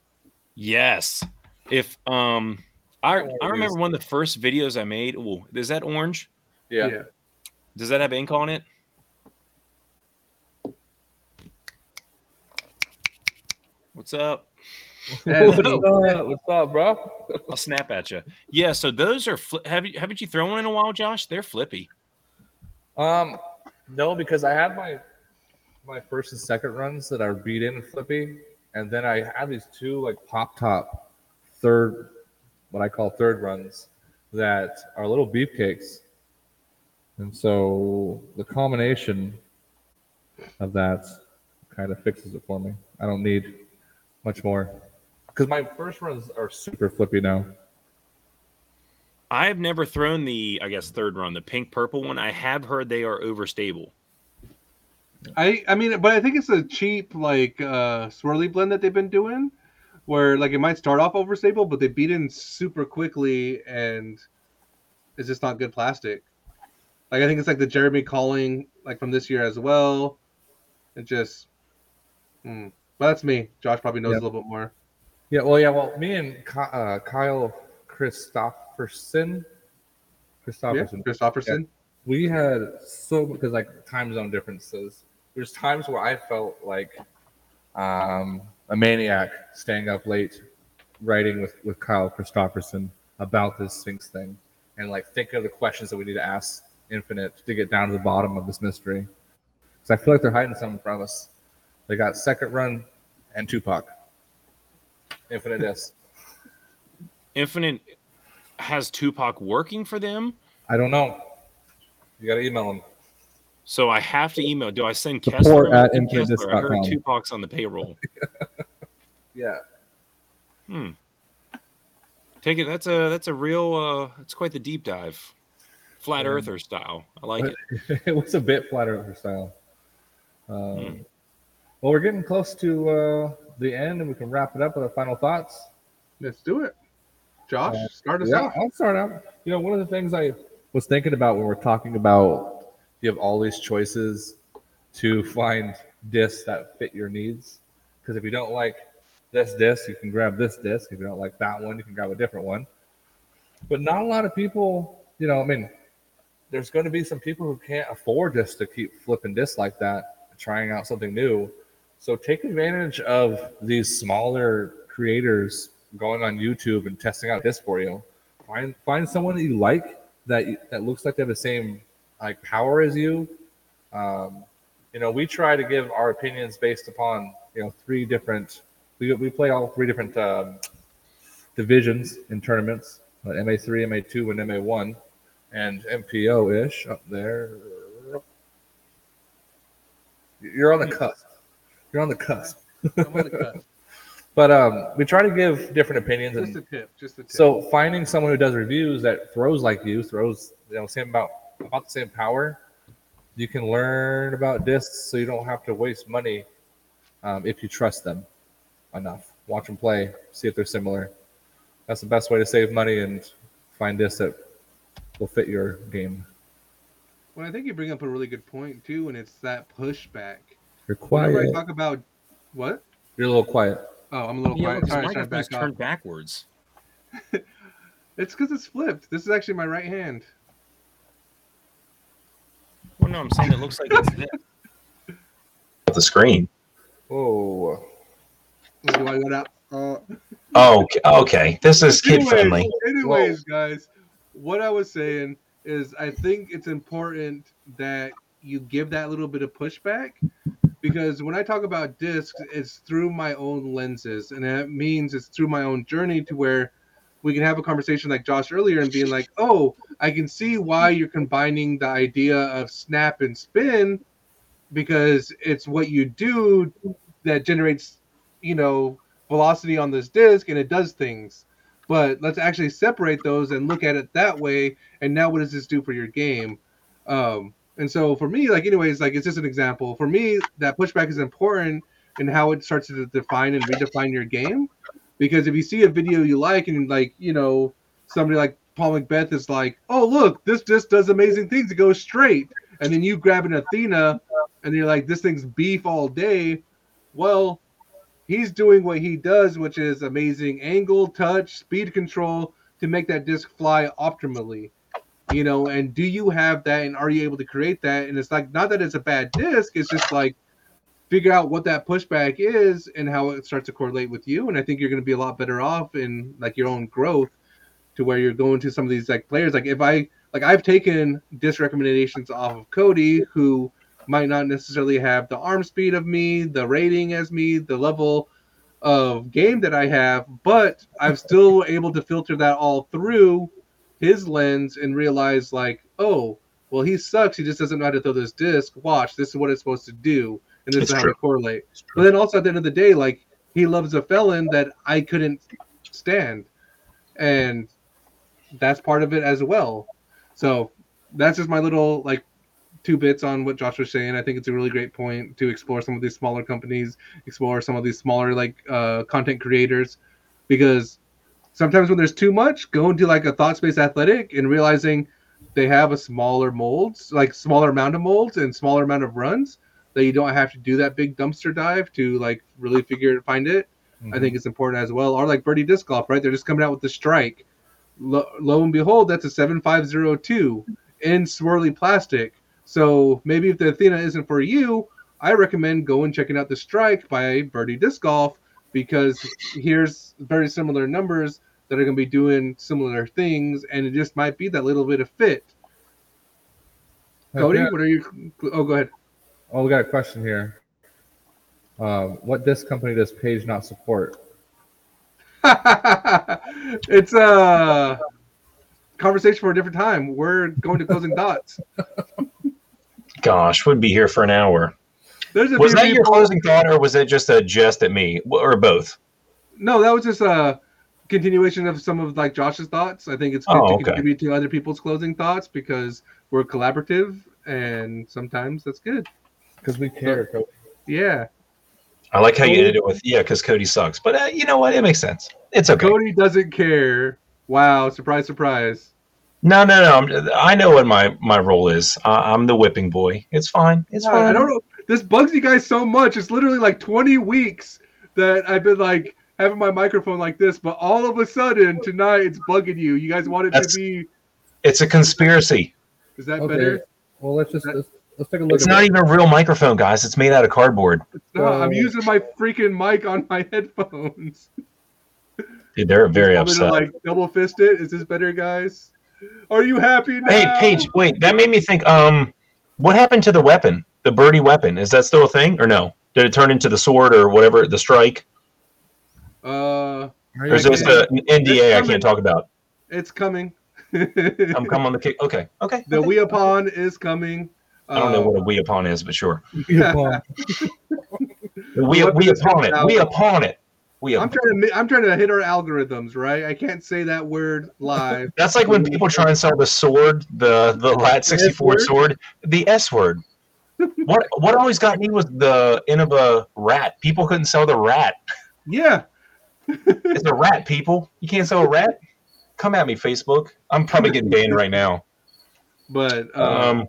Yes. If um I Oh, I remember one of the first videos I made. Oh, is that orange? yeah. Does that have ink on it? What's up? Yeah, What's up? What's up, bro? I'll snap at you. Yeah, so those are fli have you haven't you thrown one in a while, Josh? They're flippy. Um, no, because I had my my first and second runs that are beat in flippy, and then I had these two like pop top third, what I call third runs that are little beefcakes, and so the combination of that kind of fixes it for me. I don't need much more because my first runs are super flippy now. I've never thrown the I guess third run, the pink purple one. I have heard they are overstable. I I mean, but I think it's a cheap like uh swirly blend that they've been doing, where like it might start off overstable, but they beat in super quickly and it's just not good plastic. Like I think it's like the Jeremy Koling like from this year as well. It just, hmm. but that's me. Josh probably knows Yep. a little bit more. Yeah, well, yeah, well, me and Ky- uh, Kyle Christopherson, Yeah, Christopherson, Christopherson. we had so because like time zone differences. There's times where I felt like um, a maniac staying up late, writing with with Kyle Christopherson about this Sphinx thing, and like thinking of the questions that we need to ask Infinite to get down to the bottom of this mystery. Because I feel like they're hiding something from us. They got second run and Tupac. Infinite S. Infinite has Tupac working for them. I don't know. You got to email them. So I have to email. Do I send Support Kessler? at I think Kessler. I heard Tupac's on the payroll. Yeah. Hmm. Take it. That's a that's a real. uh That's quite the deep dive. Flat Yeah. earther style. I like it. it was a bit flat earther style. Um, Well, we're getting close to uh, the end, and we can wrap it up with our final thoughts. Let's do it. Josh, Uh, start us Yeah, off. I'll start out. You know, one of the things I was thinking about when we're talking about you have all these choices to find discs that fit your needs. Because if you don't like this disc, you can grab this disc. If you don't like that one, you can grab a different one. But not a lot of people, you know, I mean, there's going to be some people who can't afford just to keep flipping discs like that, trying out something new. So take advantage of these smaller creators going on YouTube and testing out this for you. Find find someone that you like that that looks like they have the same like power as you. Um, you know, we try to give our opinions based upon you know three different. We we play all three different um, divisions in tournaments: uh, MA3, MA2, and MA1, and MPO ish up there. You're on the cusp. You're on the cusp. I'm gonna cut. But um, we try to give different opinions, Just a tip. Just a tip. so finding someone who does reviews that throws like you, throws you know same about about the same power, you can learn about discs, so you don't have to waste money um, if you trust them enough. Watch them play, see if they're similar. That's the best way to save money and find discs that will fit your game. well, I think you bring up a really good point too, and it's that pushback. You're Whenever I quiet. talk about what? You're a little quiet. Oh, I'm a little Yeah, quiet. Sorry, my sorry, back turned backwards. It's because it's flipped. This is actually my right hand. What no, I'm saying it looks like it's this. The screen. Oh, Do I go down? Uh, Oh, okay. okay. This is kid friendly. Anyways, guys, what I was saying is I think it's important that you give that little bit of pushback because when I talk about discs, it's through my own lenses, and that means it's through my own journey to where we can have a conversation like Josh earlier and being like, oh, I can see why you're combining the idea of snap and spin because it's what you do that generates, you know, velocity on this disc and it does things. But let's actually separate those and look at it that way. And now, what does this do for your game? Um, and so, for me, like, anyways, like it's just an example. For me, that pushback is important in how it starts to define and redefine your game. Because if you see a video you like and like, you know, somebody like Paul McBeth is like, oh look, this disc does amazing things. It goes straight, and then you grab an Athena, and you're like, this thing's beef all day. Well, he's doing what he does, which is amazing angle, touch, speed control to make that disc fly optimally. You know, and do you have that and are you able to create that? And it's like not that it's a bad disc, it's just like figure out what that pushback is and how it starts to correlate with you. And I think you're gonna be a lot better off in like your own growth to where you're going to some of these like players. Like if I like I've taken disc recommendations off of Cody who might not necessarily have the arm speed of me, the rating as me, the level of game that I have, but I'm still able to filter that all through his lens and realize like, oh, well, he sucks. He just doesn't know how to throw this disc. Watch, this is what it's supposed to do, and this It's is how true. to correlate. But then also at the end of the day, like he loves a felon that I couldn't stand, and that's part of it as well. So that's just my little like two bits on what Josh was saying. I think it's a really great point to explore some of these smaller companies, explore some of these smaller like uh, content creators, because sometimes when there's too much, go into like a thought space athletic and realizing they have a smaller molds, like smaller amount of molds and smaller amount of runs that you don't have to do that big dumpster dive to like really figure it, find it. I mm-hmm. think it's important as well. Or like Birdie Disc Golf, right? They're just coming out with the strike. Lo, lo and behold, that's a 7502 in swirly plastic. So maybe if the Athena isn't for you, I recommend going checking out the strike by Birdie Disc Golf because here's very similar numbers that are going to be doing similar things, and it just might be that little bit of fit. Cody, Yeah. what are you? Oh, go ahead. Oh, we got a question here. Um, what disc company does Paige not support? it's a conversation for a different time. We're going to closing thoughts. Gosh, would be here for an hour. There's a Was that your closing thought, or was it just a jest at me, or both? No, that was just a continuation of some of like Josh's thoughts. I think it's good Oh, to okay. contribute to other people's closing thoughts because we're collaborative, and sometimes that's good. Because we care. Cody. Yeah, I like how you Cody- ended it with yeah, because Cody sucks. But uh, you know what? It makes sense. It's okay. Cody doesn't care. Wow, surprise, surprise. No, no, no. I'm, I know what my my role is. Uh, I'm the whipping boy. It's fine. It's Yeah, fine. I don't know. This bugs you guys so much. It's literally like 20 weeks that I've been like having my microphone like this, but all of a sudden tonight it's bugging you. You guys want it That's- to be? It's a conspiracy. Is that Okay. better? Well, let's just let's, let's take a look. It's at not it. even a real microphone, guys. It's made out of cardboard. No, I'm using my freaking mic on my headphones. Dude, they're very I'm gonna upset. like double fist it. Is this better, guys? Are you happy now? Hey, Paige, wait. That made me think. Um, what happened to the weapon? The birdie weapon? Is that still a thing, or no? Did it turn into the sword or whatever? The strike? Uh, Are Or is you an NDA I can't talk about? it's coming. Come, come on the kick. Okay, okay. the we upon is coming. I don't know Um, what a we upon is, but sure. Yeah, well, We What we upon it. We upon it. We I'm trying to I'm trying to hit our algorithms, right? I can't say that word live. That's like when people try and sell the sword, the the Lat sixty four word? sword, the S word. What what always got me was the end of a rat. People couldn't sell the rat. Yeah, It's a rat, people. You can't sell a rat. Come at me, Facebook. I'm probably getting banned right now. but um, Um,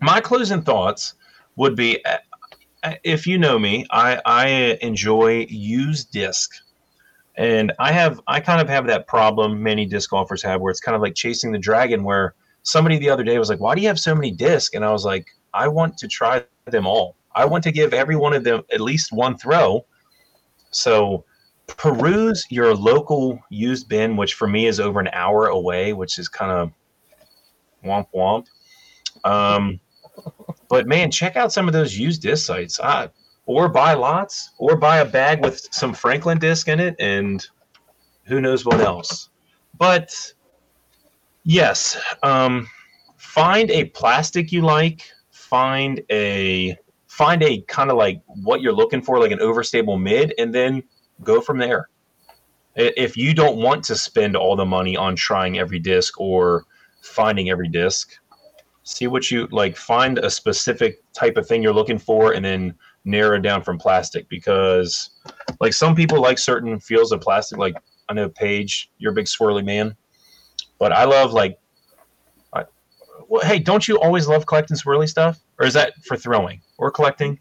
my closing thoughts would be, uh, if you know me, I I enjoy used disc, and I have I kind of have that problem many disc golfers have, where it's kind of like chasing the dragon. Where somebody the other day was like, "Why do you have so many discs?" And I was like, I want to try them all. I want to give every one of them at least one throw. So peruse your local used bin, which for me is over an hour away, which is kind of womp womp. Um, but man, check out some of those used disc sites. I, or buy lots, or buy a bag with some Franklin disc in it, and who knows what else. But yes, um, find a plastic you like. Find a find a kind of like what you're looking for, like an overstable mid, and then go from there. If you don't want to spend all the money on trying every disc or finding every disc, see what you like. Find a specific type of thing you're looking for, and then narrow down from plastic because like some people like certain feels of plastic like i know paige you're a big swirly man but i love like well, hey don't you always love collecting swirly stuff or is that for throwing or collecting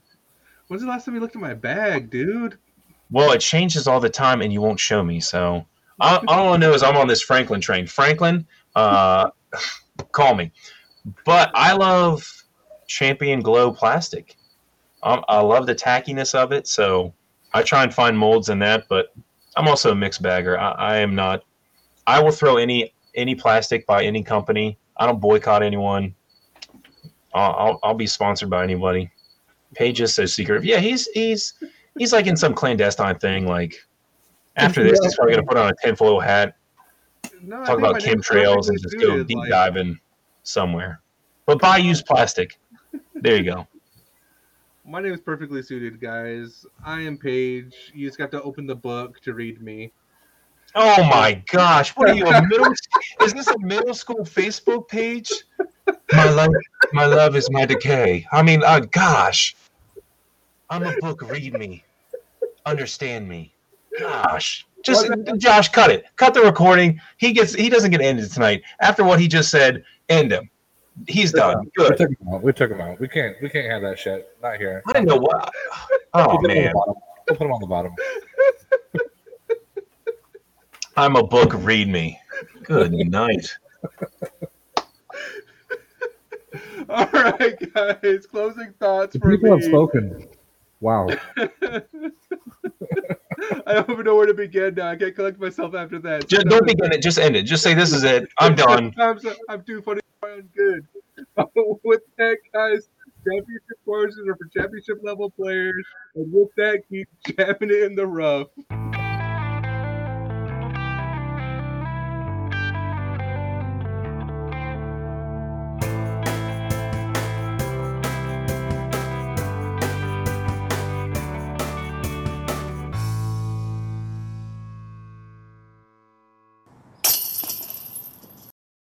When's the last time you looked at my bag, dude? Well it changes all the time and you won't show me so I, all i know is i'm on this franklin train franklin uh, call me but i love champion glow plastic um, I love the tackiness of it, so I try and find molds in that. But I'm also a mixed bagger. I, I am not. I will throw any any plastic by any company. I don't boycott anyone. I'll I'll, I'll be sponsored by anybody. Paige is so secretive. Yeah, he's he's he's like in some clandestine thing. Like after this, he's probably gonna put on a tinfoil hat, No, talk about chemtrails, and just go deep like- diving somewhere. But buy used plastic. There you go. My name is perfectly suited, guys. I am Paige. You just got to open the book to read me. Oh my gosh! What are you a middle? Is this a middle school Facebook page? My love, my love is my decay. I mean, uh, gosh, I'm a book. Read me, understand me. Gosh, just Josh, cut it. Cut the recording. He gets. He doesn't get ended tonight. After what he just said, end him. He's done. We Good. took him out. We took him out. We can't. We can't have that shit. Not here. I know what. Oh We'll put him on the man, bottom. We'll put him on the bottom. I'm a book. Read me. Good night. All right, guys. Closing thoughts The for people have spoken. Wow. I don't even know where to begin now. I can't collect myself after that. Just don't begin it. Just end it. Just say this is it. I'm done. I'm, so- I'm too funny. I'm good. with that, guys, championship courses are for championship level players. And with that, keep jamming it in the rough.